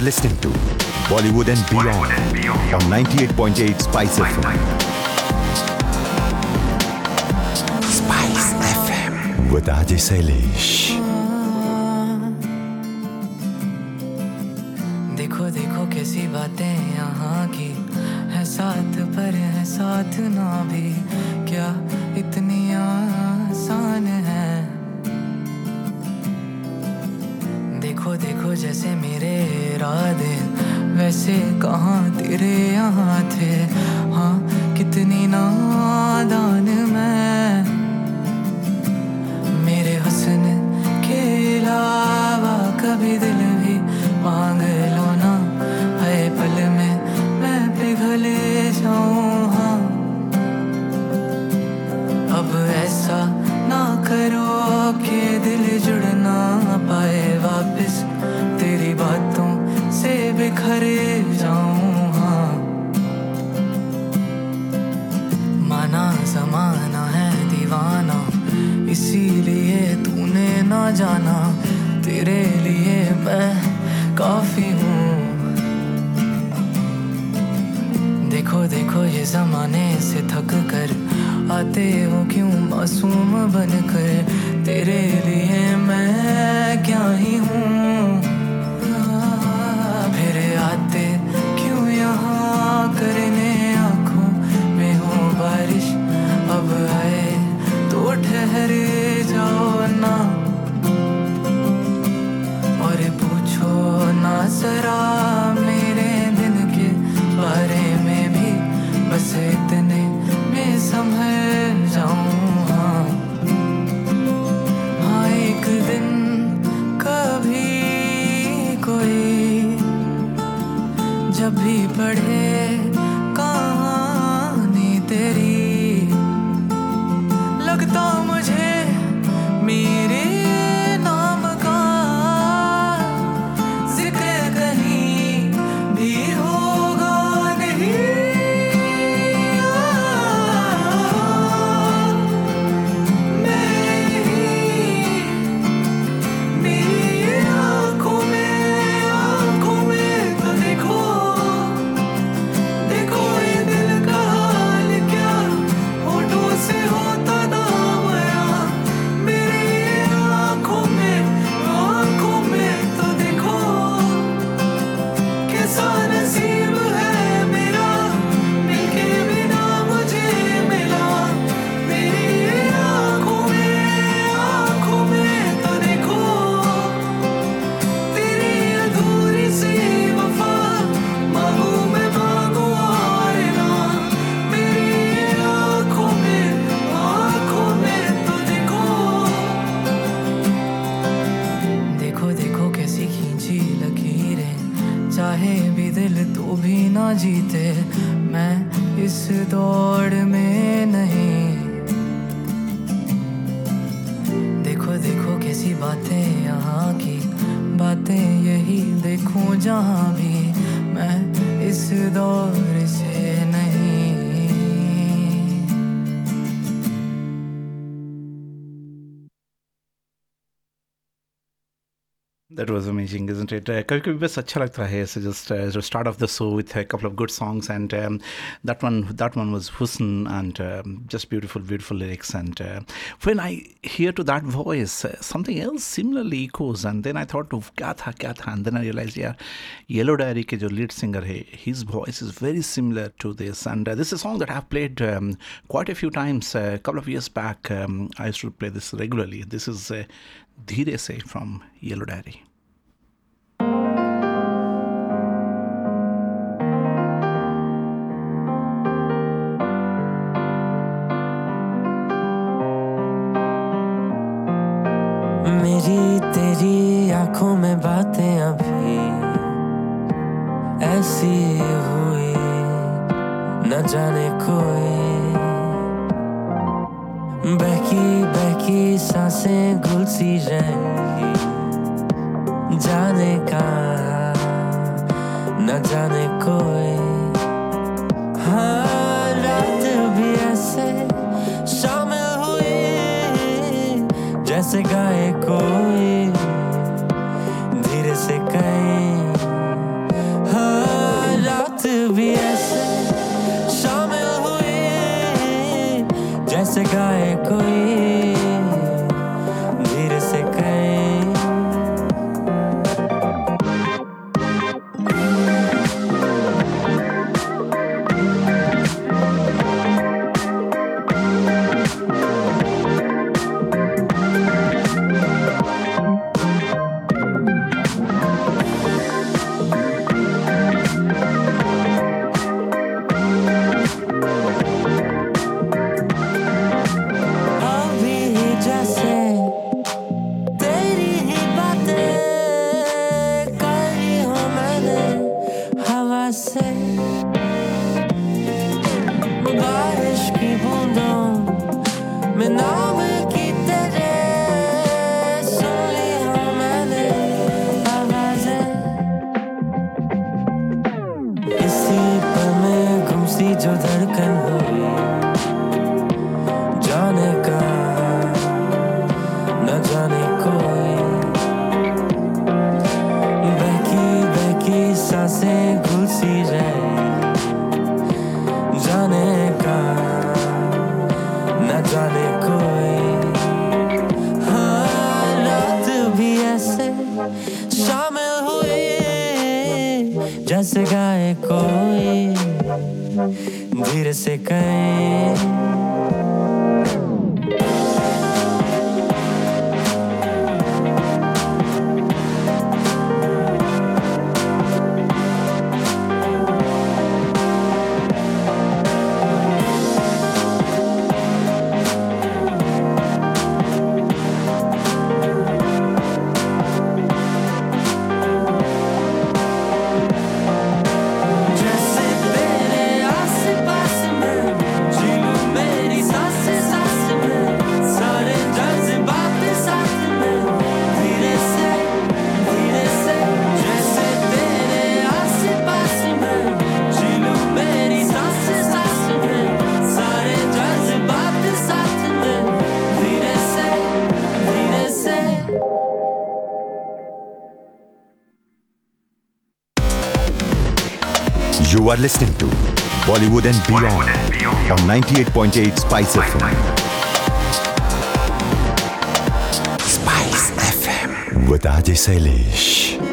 are listening to Bollywood and Beyond, Bollywood and Beyond. on 98.8 Spice FM. Spice FM with Ajay Salish. amazing, isn't it? Uh, कभी कभी बस अच्छा लगता है so just uh, to start off the show with a couple of good songs and um, that one that one was Husn and um, just beautiful beautiful lyrics and uh, when I hear to that voice uh, something else similarly echoes and then I thought of क्या था क्या था and then I realized yeah Yellow Diary के जो lead singer है his voice is very similar to this and uh, this is a song that I've played um, quite a few times uh, a couple of years back um, I used to play this regularly this is uh, धीरे से from Yellow Diary तेरी आँखों में बातें अभी ऐसी हुई, न जाने कोई। बहकी बहकी साँसें गुल सी रहेंगी, जाने का न जाने कोई। हाँ रात भी ऐसे शामिल हुई, जैसे गाए कोई। Listening to Bollywood and Beyond on 98.8 Spice FM. Spice FM with Ajay Sailesh.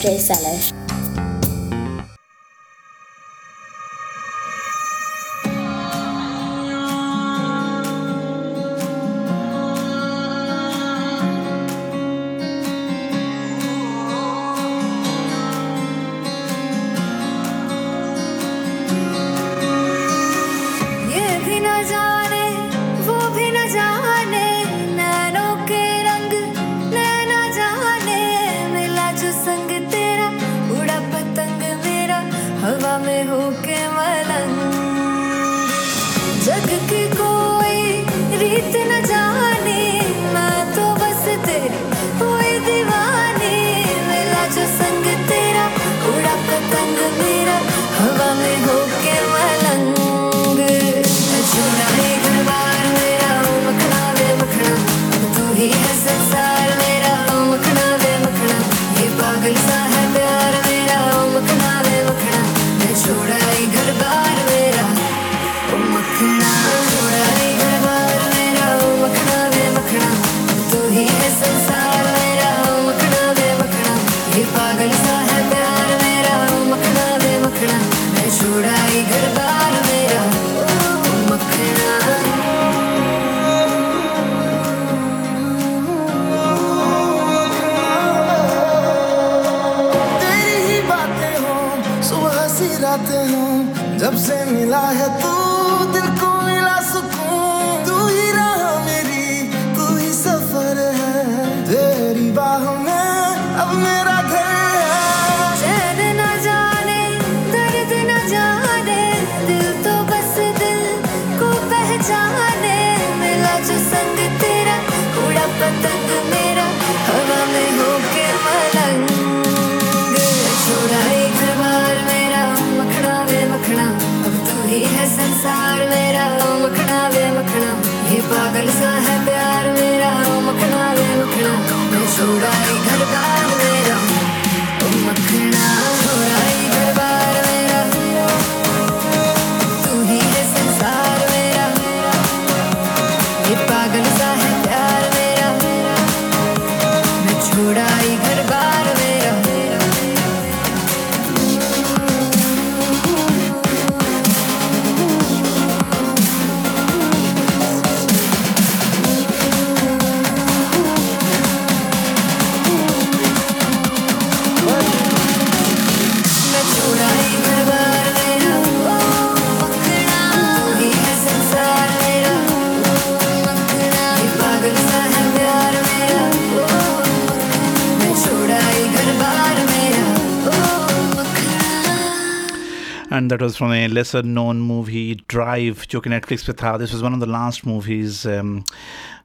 Jason. that was from a lesser known movie, Drive, जो कि Netflix पे था. This was one of the last movies um,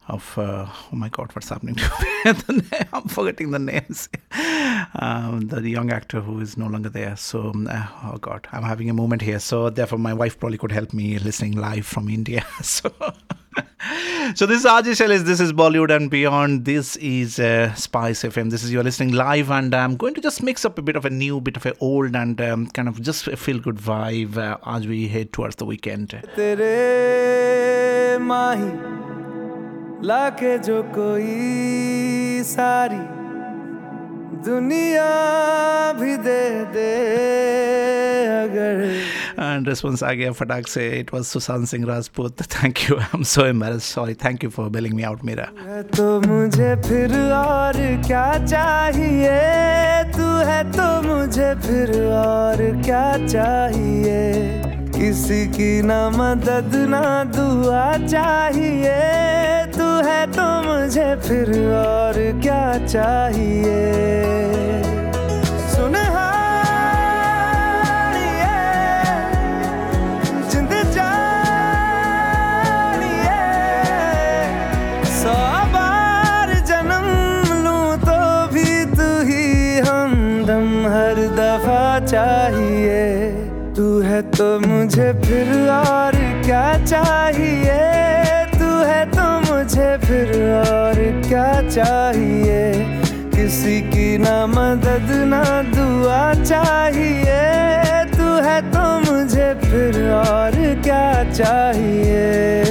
of, uh, oh my God, what's happening to me? I'm forgetting the names. Um, the, young actor who is no longer there. So, um, uh, oh God, I'm having a moment here. So, therefore, my wife probably could help me listening live from India. So, so this is Shailesh, this is Bollywood and Beyond. This is uh, Spice FM. This is you're listening live, and I'm going to just mix up a bit of a new, bit of a old, and um, kind of just a feel good vibe uh, as we head towards the weekend. लाके जो कोई सारी दुनिया भी दे दे अगर। And response आ गया फटाक से। It was Sushant Singh Rajput thank you I am so am sorry thank you for bailing me out मेरा तो मुझे फिर और क्या चाहिए? तू है तो मुझे फिर और क्या चाहिए? किसी की ना मदद, ना दुआ चाहिए। तू है तो मुझे फिर और क्या चाहिए? है तो मुझे फिर और क्या चाहिए? तू है तो मुझे फिर और क्या चाहिए? किसी की ना मदद, ना दुआ चाहिए। तू है तो मुझे फिर और क्या चाहिए?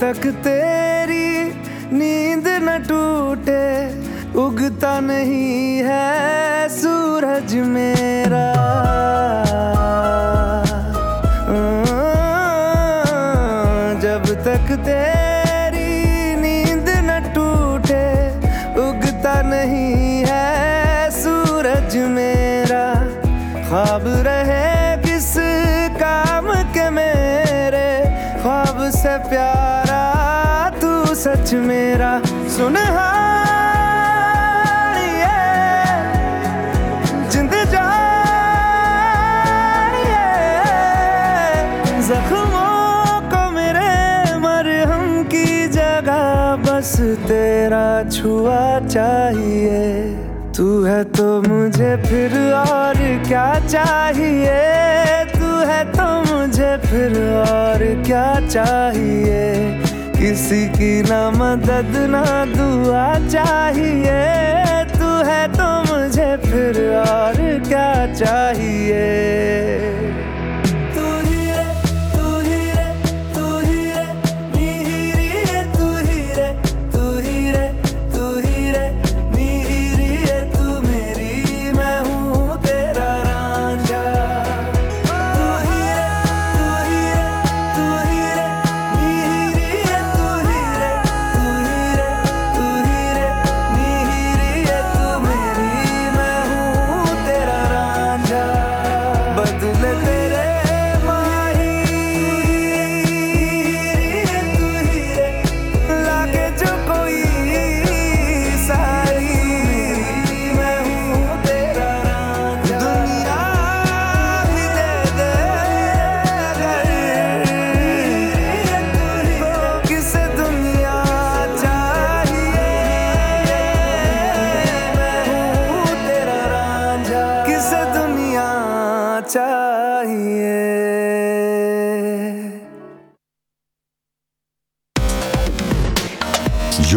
तक तेरी नींद न टूटे, उगता नहीं है सूरज मेरा। जब तक तेरी नींद न टूटे, उगता नहीं छुआ चाहिए। तू है तो मुझे फिर और क्या चाहिए? तू है तो मुझे फिर और क्या चाहिए? किसी की ना मदद, ना दुआ चाहिए। तू है तो मुझे फिर और क्या चाहिए?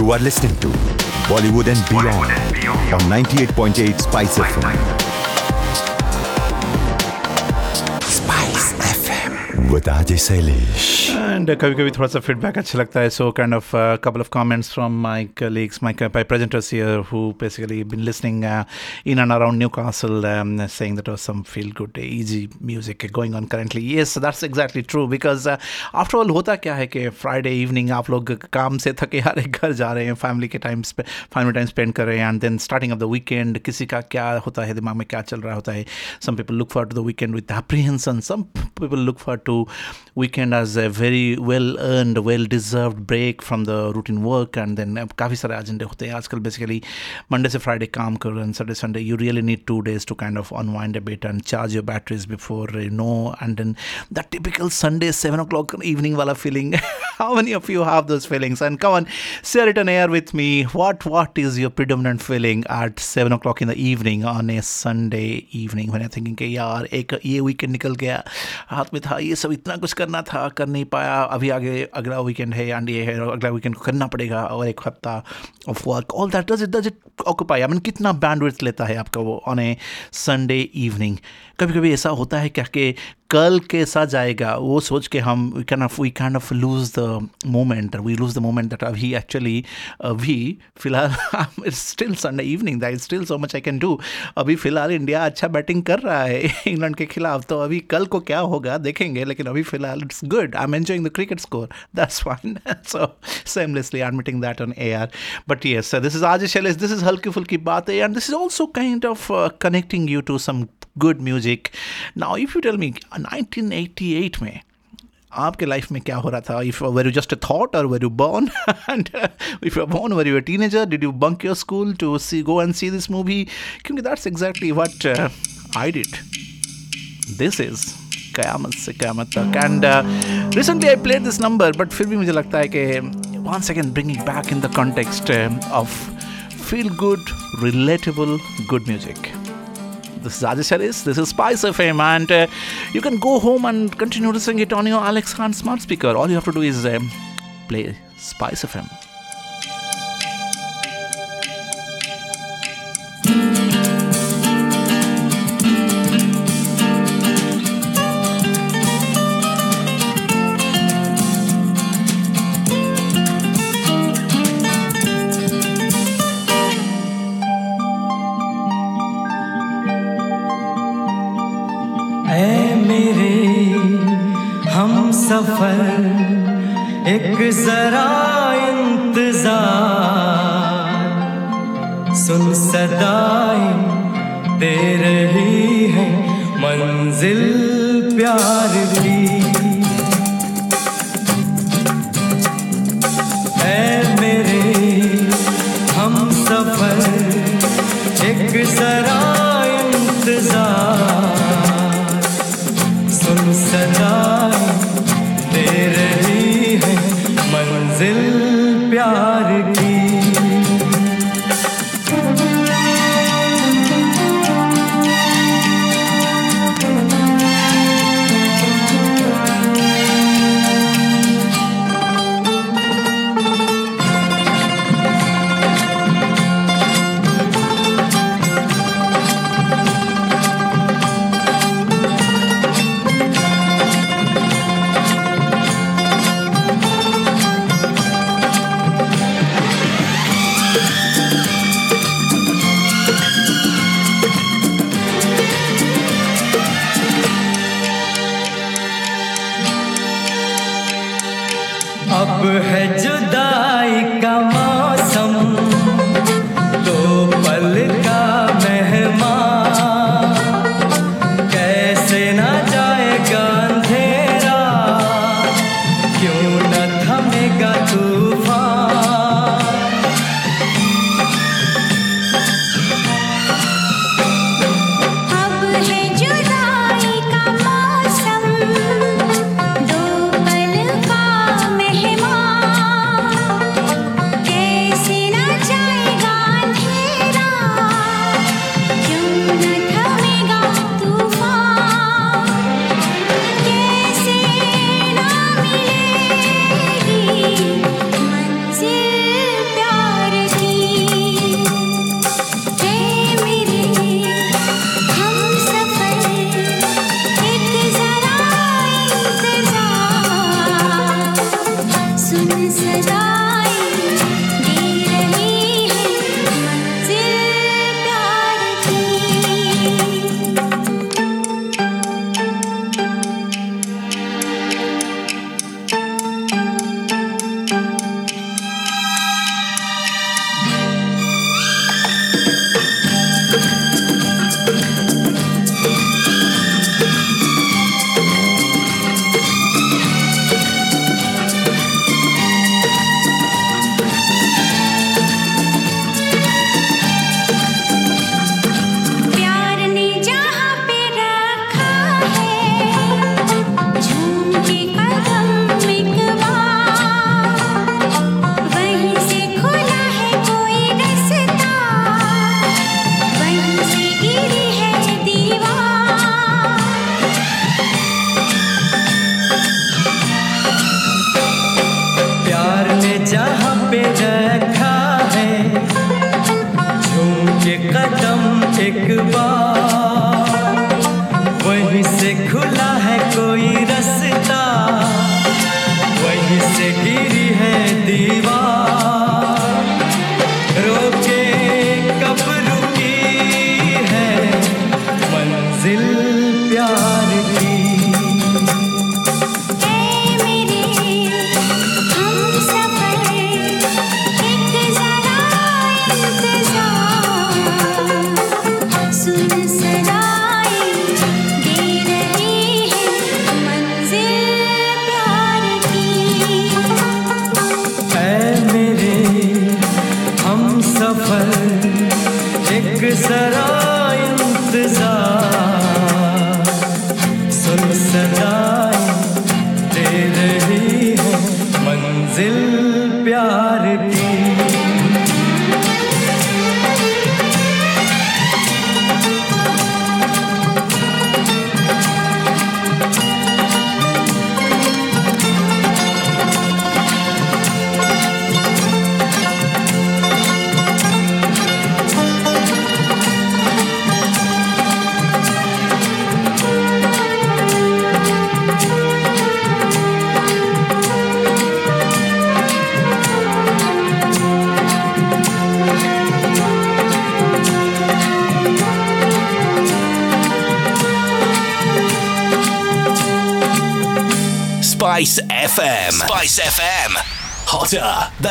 You are listening to Bollywood and beyond on 98.8 Spice FM. बता दे सैलेश। एंड कभी कभी थोड़ा सा फीडबैक अच्छा लगता है so kind of couple of comments from my colleagues my my presenters here who basically been listening in and around Newcastle saying that was some feel good easy music going on currently yes that's exactly true because after all होता क्या है कि Friday evening आप लोग काम से थके हारे घर जा रहे हैं फैमिली के टाइम फैमिली टाइम स्पेंड कर रहे हैं and then starting off the weekend किसी का क्या होता है, दिमाग में क्या चल रहा होता है? Some people look for to the weekend with apprehension some people look for to to weekend as a very well earned well deserved break from the routine work and then uh, काफ़ी सारे एजेंडे होते हैं आजकल basically Monday से Friday काम कर रहे हैं Saturday Sunday you really need two days to kind of unwind a bit and charge your batteries before you know and then that typical sunday 7 o'clock evening wala feeling how many of you have those feelings and come on share it on air with me what what is your predominant feeling at 7 o'clock in the evening on a sunday evening when you're thinking कि यार एक ये weekend निकल गया हाथ में था ये सब इतना कुछ करना था, कर नहीं पाया। अभी आगे, अगला वीकेंड है एंड ये है अगला वीकेंड को करना पड़ेगा, और एक हफ़्ता of work all that does it does it occupy I mean कितना बैंड लेता है आपका वो ऑन ए संडे इवनिंग कभी कभी ऐसा होता है क्या कि कल कैसा जाएगा, वो सोच के हम we can of we can of lose the moment we lose the moment that अभी एक्चुअली अभी फ़िलहाल still Sunday evening that still so much I can do अभी फ़िलहाल इंडिया अच्छा बैटिंग कर रहा है इंग्लैंड के खिलाफ तो अभी कल को क्या होगा देखेंगे, लेकिन अभी फ़िलहाल it's good I am enjoying the cricket score that's fine so seamlessly admitting that on air but yes this is आज शैलेश दिस इज़ हल्की फुल्की बात है and this is also kind of connecting you to some good music now if you tell me 1988 में आपके life में क्या हो रहा था? If were you just a thought और were you born and if you born were you a teenager did you bunk your school to see go and see this movie क्योंकि that's exactly what I did this is Qayamat Se Qayamat Tak. And recently I played this number but फिर भी मुझे लगता है कि one second bringing back in the context of feel good relatable good music this is Ajay Saris. This is Spice FM, and uh, you can go home and continue listening it on your Alex Khan smart speaker. All you have to do is um, play Spice FM. जरा इंतज़ार। सुन सदाएँ दे रही है मंजिल प्यार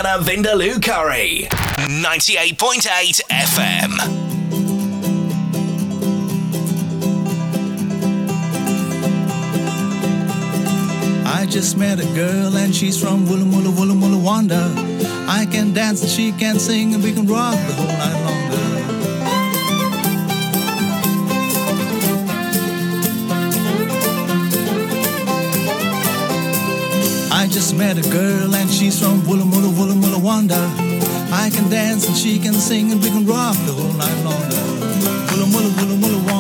than a Vindaloo curry. 98.8 FM. I just met a girl and she's from Woolloomooloo, Woolloomooloo, Wanda. I can dance and she can sing and we can rock the whole night Met a girl and she's from Woola Moola Woola Wanda. I can dance and she can sing and we can rock the whole night long. Woola Moola Woola Wanda.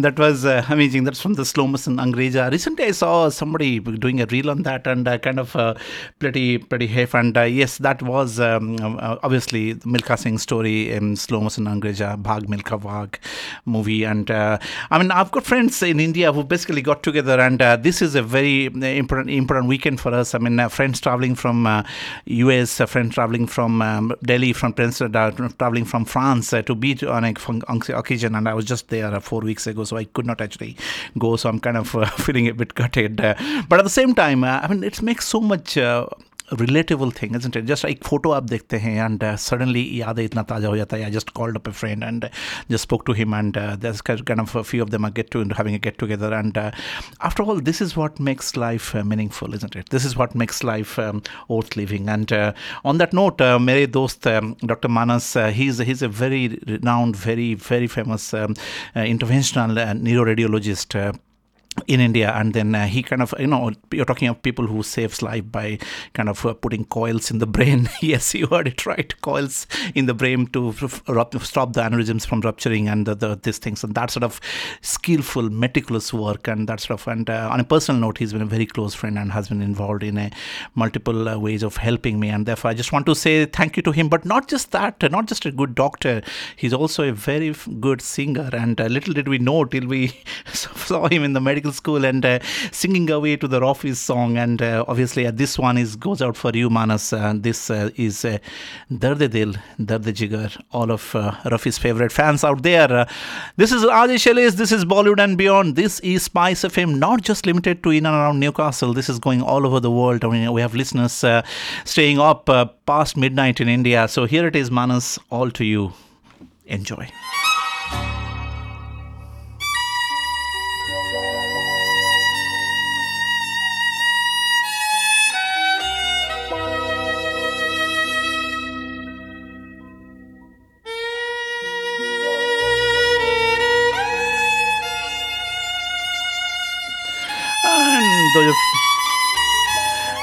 And that was uh, amazing. That's from the slow motion Angreja. Recently, I saw somebody doing a reel on that, and uh, kind of uh, pretty pretty hip. And uh, yes, that was um, uh, obviously Milka Singh story in slow motion Angreja, Bhag Milka Bhag movie. And uh, I mean, I've got friends in India who basically got together, and this is a very important important weekend for us. I mean, friends traveling from US, friends traveling from um, Delhi, from Prince, uh, traveling from France to be on a fun- occasion, and I was just there four weeks ago, so I could not actually go. So I'm kind of uh, feeling a bit gutted. Uh, but at the same time, uh, I mean, it makes so much relatable thing, isn't it? Just like photo up dekhte hain and uh, suddenly yeah, itna taja ho jata hai. I just called up a friend and uh, just spoke to him and uh, there's kind of a few of them are get to having a get together and uh, after all, this is what makes life uh, meaningful, isn't it? This is what makes life um, worth living. And uh, on that note, uh, mere dost um, Dr. Manas, he's he's a very renowned, very very famous um, interventional neuroradiologist in India, and then uh, he kind of, you know, you're talking of people who saves life by kind of uh, putting coils in the brain. yes, you heard it right, coils in the brain to stop the aneurysms from rupturing and the, the, these things, and that sort of skillful, meticulous work, and that sort of. And uh, on a personal note, he's been a very close friend and has been involved in a multiple uh, ways of helping me, and therefore I just want to say thank you to him. But not just that, uh, not just a good doctor, he's also a very good singer. And uh, little did we know till we saw him in the medical school and uh, singing away to the Rofis song. And uh, obviously, uh, this one is goes out for you, Manas. This is uh, Darde Dil, Darde Jigar, all of uh, Rafi's favorite fans out there. This is Ajay Shailesh, this is Bollywood and Beyond. This is Spice FM, not just limited to in and around Newcastle. This is going all over the world. I mean, we have listeners uh, staying up uh, past midnight in India. So here it is, Manas, all to you. Enjoy.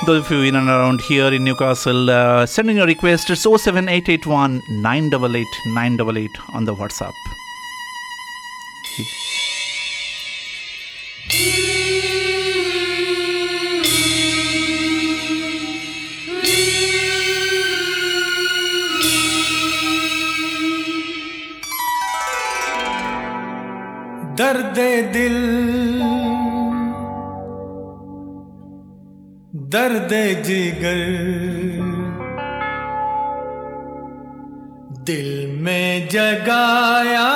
those of you in and around here in Newcastle, uh, sending your request. It's 07881 988 988 on the WhatsApp. दर्द दिल दर्द जिगर। दिल में जगाया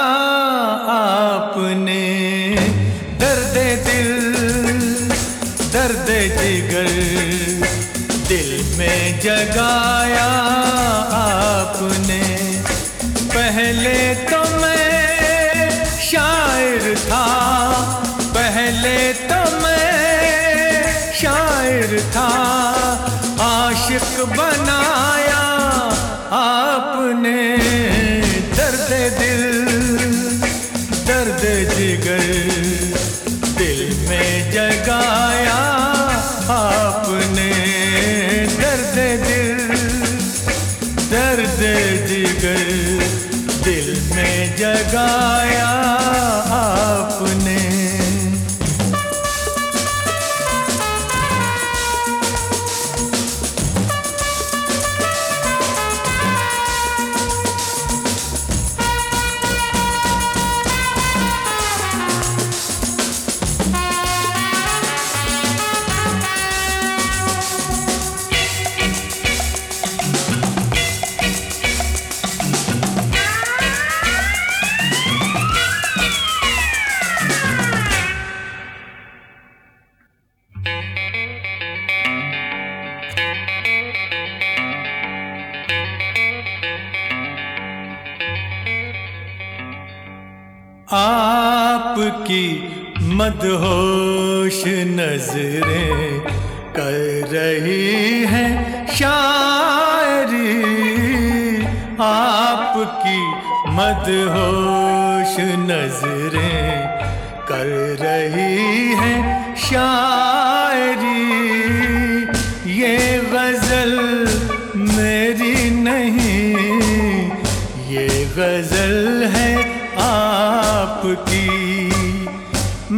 आपने। दर्द दिल, दर्द जिगर। दिल में जगाया आपने। पहले तो आशिक बनाया आपने। आपकी मदहोश नज़रें कर रही है शायरी। आपकी मदहोश नज़रें कर रही है शायरी।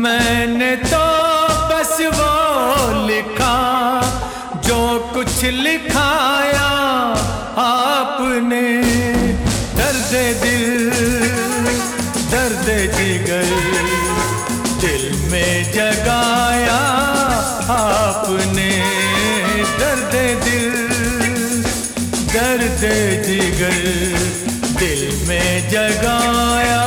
मैंने तो बस वो लिखा, जो कुछ लिखाया आपने। दर्द दिल, दर्द जिगर दिल में जगाया आपने। दर्द दिल, दर्द जिगर दिल में जगाया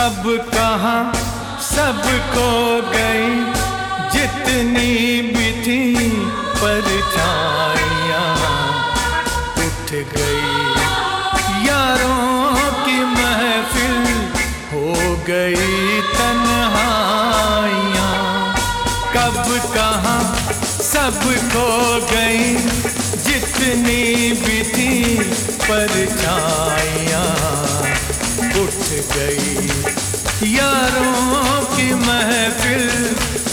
कब कहा सब खो गई, जितनी भी थी परछाइयाँ उठ गई। यारों की महफिल हो गई तन्हाइयाँ। कब कहा सब खो गई, जितनी भी थी परछाइयाँ गई। यारों की महफिल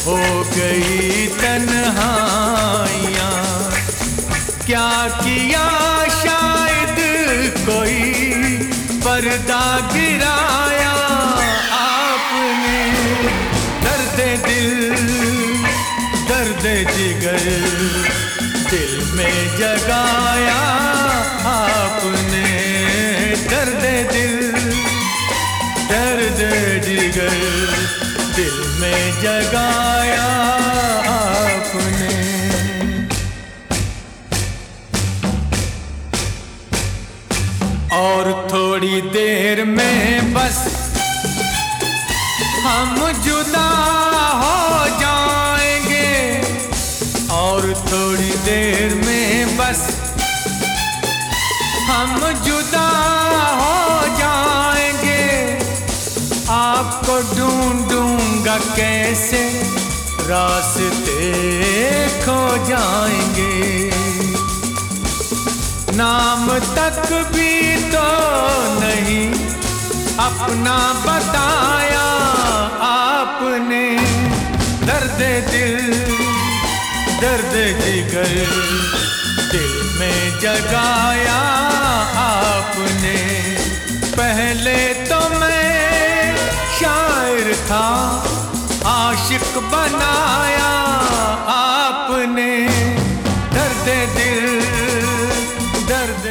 हो गई तन्हाइयाँ। क्या किया शायद कोई पर्दा गिराया आपने? दर्द दिल, दर्द जिगर, दिल में जगाया आपने में जगाया आपने। और थोड़ी देर में बस हम जुदा हो जाएँगे। और थोड़ी देर में बस हम जुदा रास्ते खो जाएँगे। नाम तक भी तो नहीं अपना बताया आपने। दर्द दिल, दर्द जिगर दिल में जगाया आपने। पहले तो मैं शायर था आशिक बनाया आपने। दर्द दिल दर्द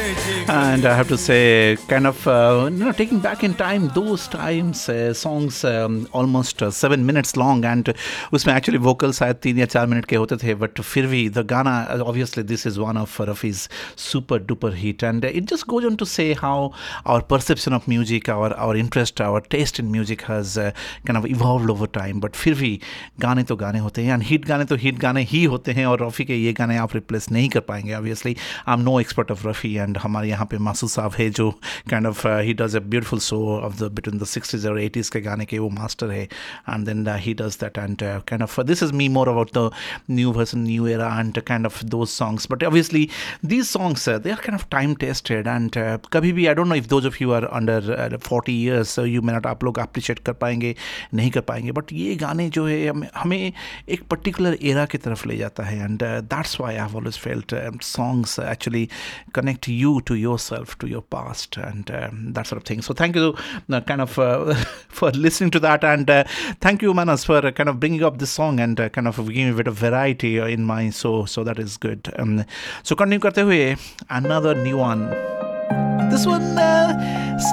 and I have to say, kind of, uh, you know, taking back in time, those times, uh, songs um, almost uh, seven minutes long, and उसमें actually vocals शायद तीन या चार मिनट के होते थे, but फिर भी the गाना, uh, obviously this is one of Rafi's super duper hit, and uh, it just goes on to say how our perception of music, our our interest, our taste in music has uh, kind of evolved over time, but फिर भी गाने तो गाने होते हैं, and hit गाने तो hit गाने ही होते हैं, और रफ़ी के ये गाने आप रिप्लेस नहीं कर पाएंगे, obviously. I'm no expert of Rafi, and हमारे यहाँ पे मासूद साहब है, जो kind of he does a beautiful show of the between the sixties और एटीज़ के गाने के, वो मास्टर है। And then he does that and kind of this is me more about the new version new era and kind of those songs but obviously these songs they are kind of time tested and कभी भी I don't know if those of you are under forty years you may not आप लोग appreciate कर पाएँगे, नहीं कर पाएँगे। But ये गाने जो है, हमें एक पर्टिकुलर एरा की तरफ़ ले जाता है। And that's why I have always felt songs actually connect you to your yourself to your past and um, that sort of thing so thank you uh, kind of uh, for listening to that and uh, thank you manas for uh, kind of bringing up this song and uh, kind of giving a bit of variety uh, in my so so that is good um, so continue karte hue another new one this one uh,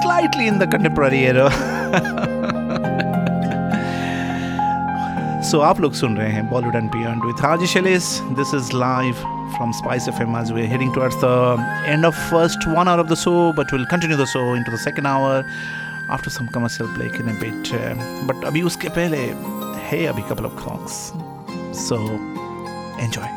slightly in the contemporary era So आप लोग सुन रहे हैं Bollywood and beyond with Haji Shailesh this is live from Spice FM as we're heading towards the end of first one hour of the show, but we'll continue the show into the second hour after some commercial break in a bit. Uh, but अभी उसके पहले है अभी couple of songs, so enjoy.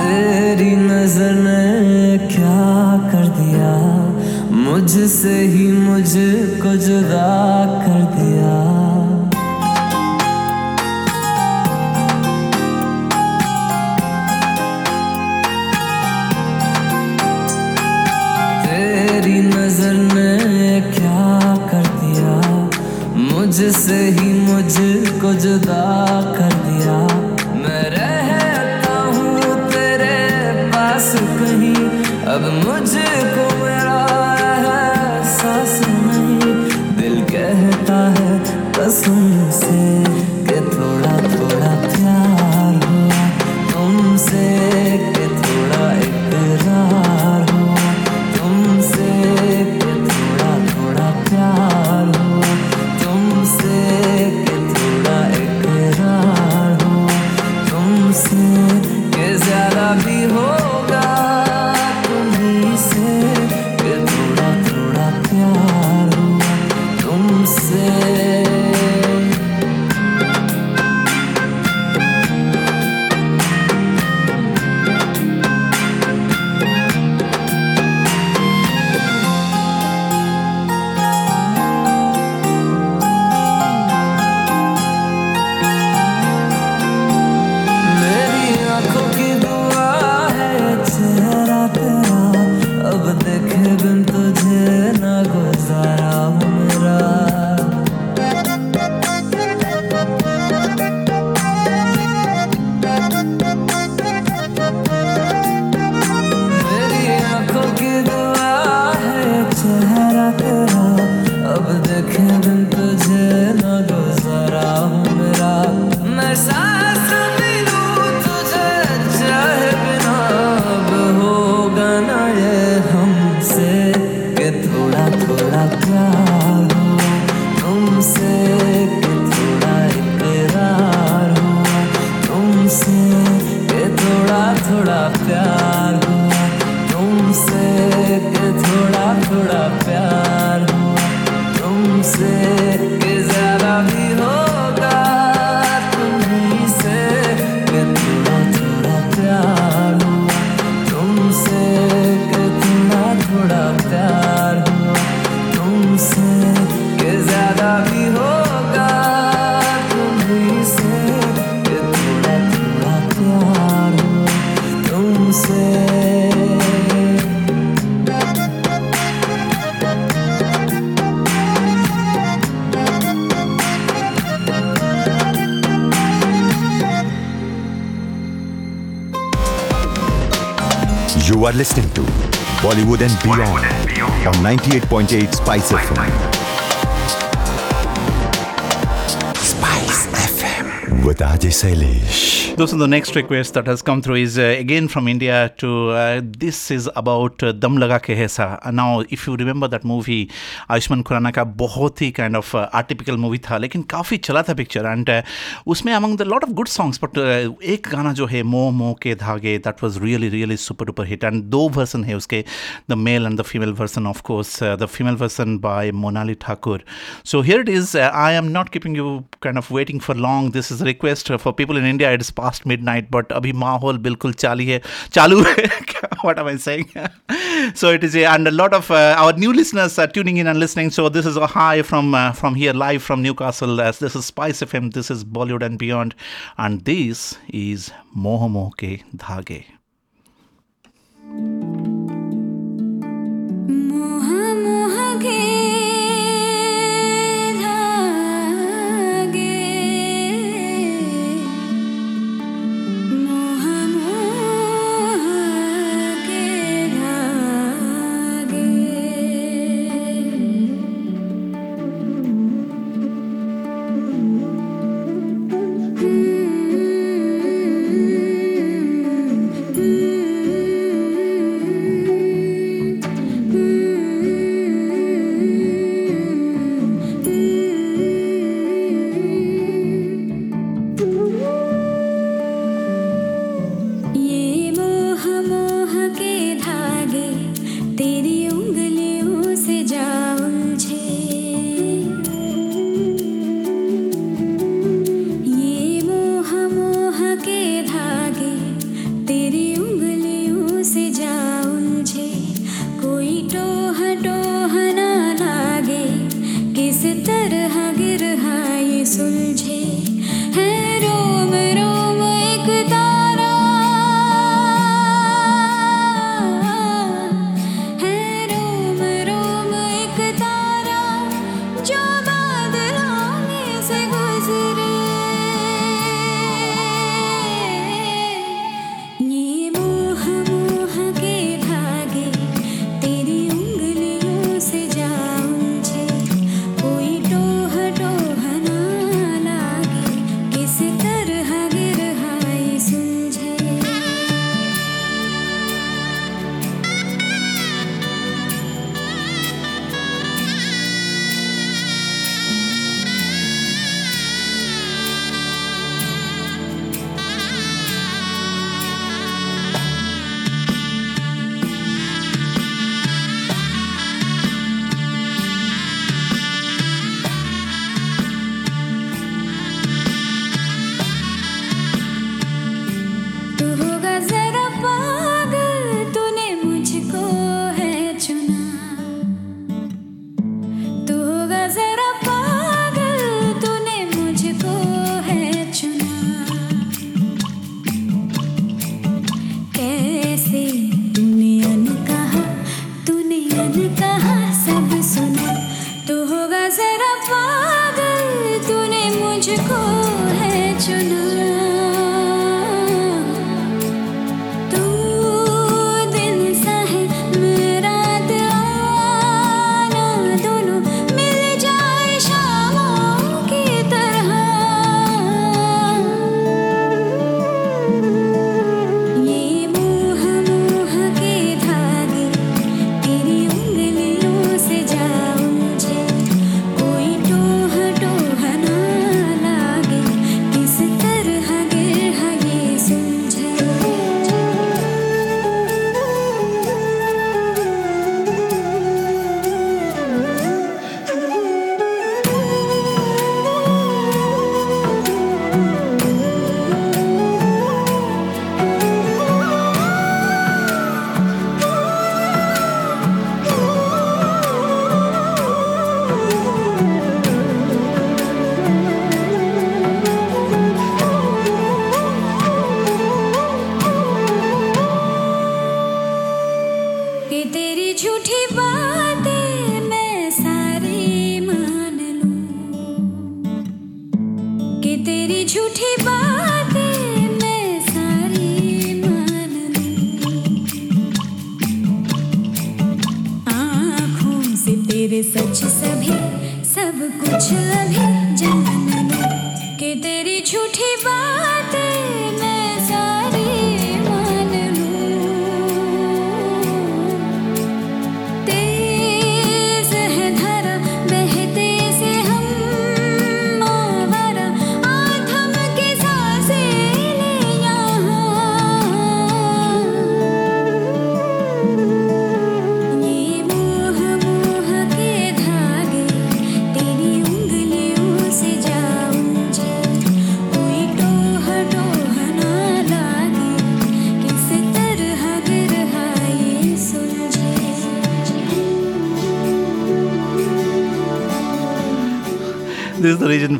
तेरी नजर ने क्या कर दिया मुझसे ही मुझको जुदा कर दिया। तेरी नज़र ने क्या कर दिया? मुझसे ही मुझको जुदा कर दिया। मैं रहता हूँ तेरे पास कहीं, अब मुझको are listening to Bollywood and Beyond on 98.8 Spice FM. With Ajay RJ Sailesh. दोस्तों the next request that has come through is uh, again from India to uh, this is about uh, दम लगा के है सा now if you remember that movie Ayushman Khurana का बहुत ही of uh, atypical movie था लेकिन काफ़ी चला था पिक्चर एंड उसमें the lot of good songs but uh, एक गाना जो है मोह मोह के धागे that was really really super duper hit and दो version है उसके the male and the female version of course uh, the female version by Monali Thakur so here it is uh, I am not keeping you kind of waiting for long this is a request for people in India it's past midnight but अभी माहौल बिल्कुल चाली है चालू है what am I saying so it is a, and a lot of uh, our new listeners are tuning in and listening so this is a hi from uh, from here live from Newcastle as this is Spice FM this is Bollywood and beyond and this is मोह मोह के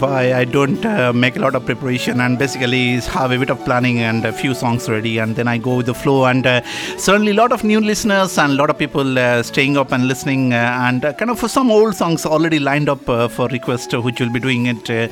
Why I don't uh, make a lot of preparation and basically have a bit of planning and a few songs ready and then I go with the flow and uh, certainly a lot of new listeners and a lot of people uh, staying up and listening uh, and uh, kind of for some old songs already lined up uh, for request which will be doing it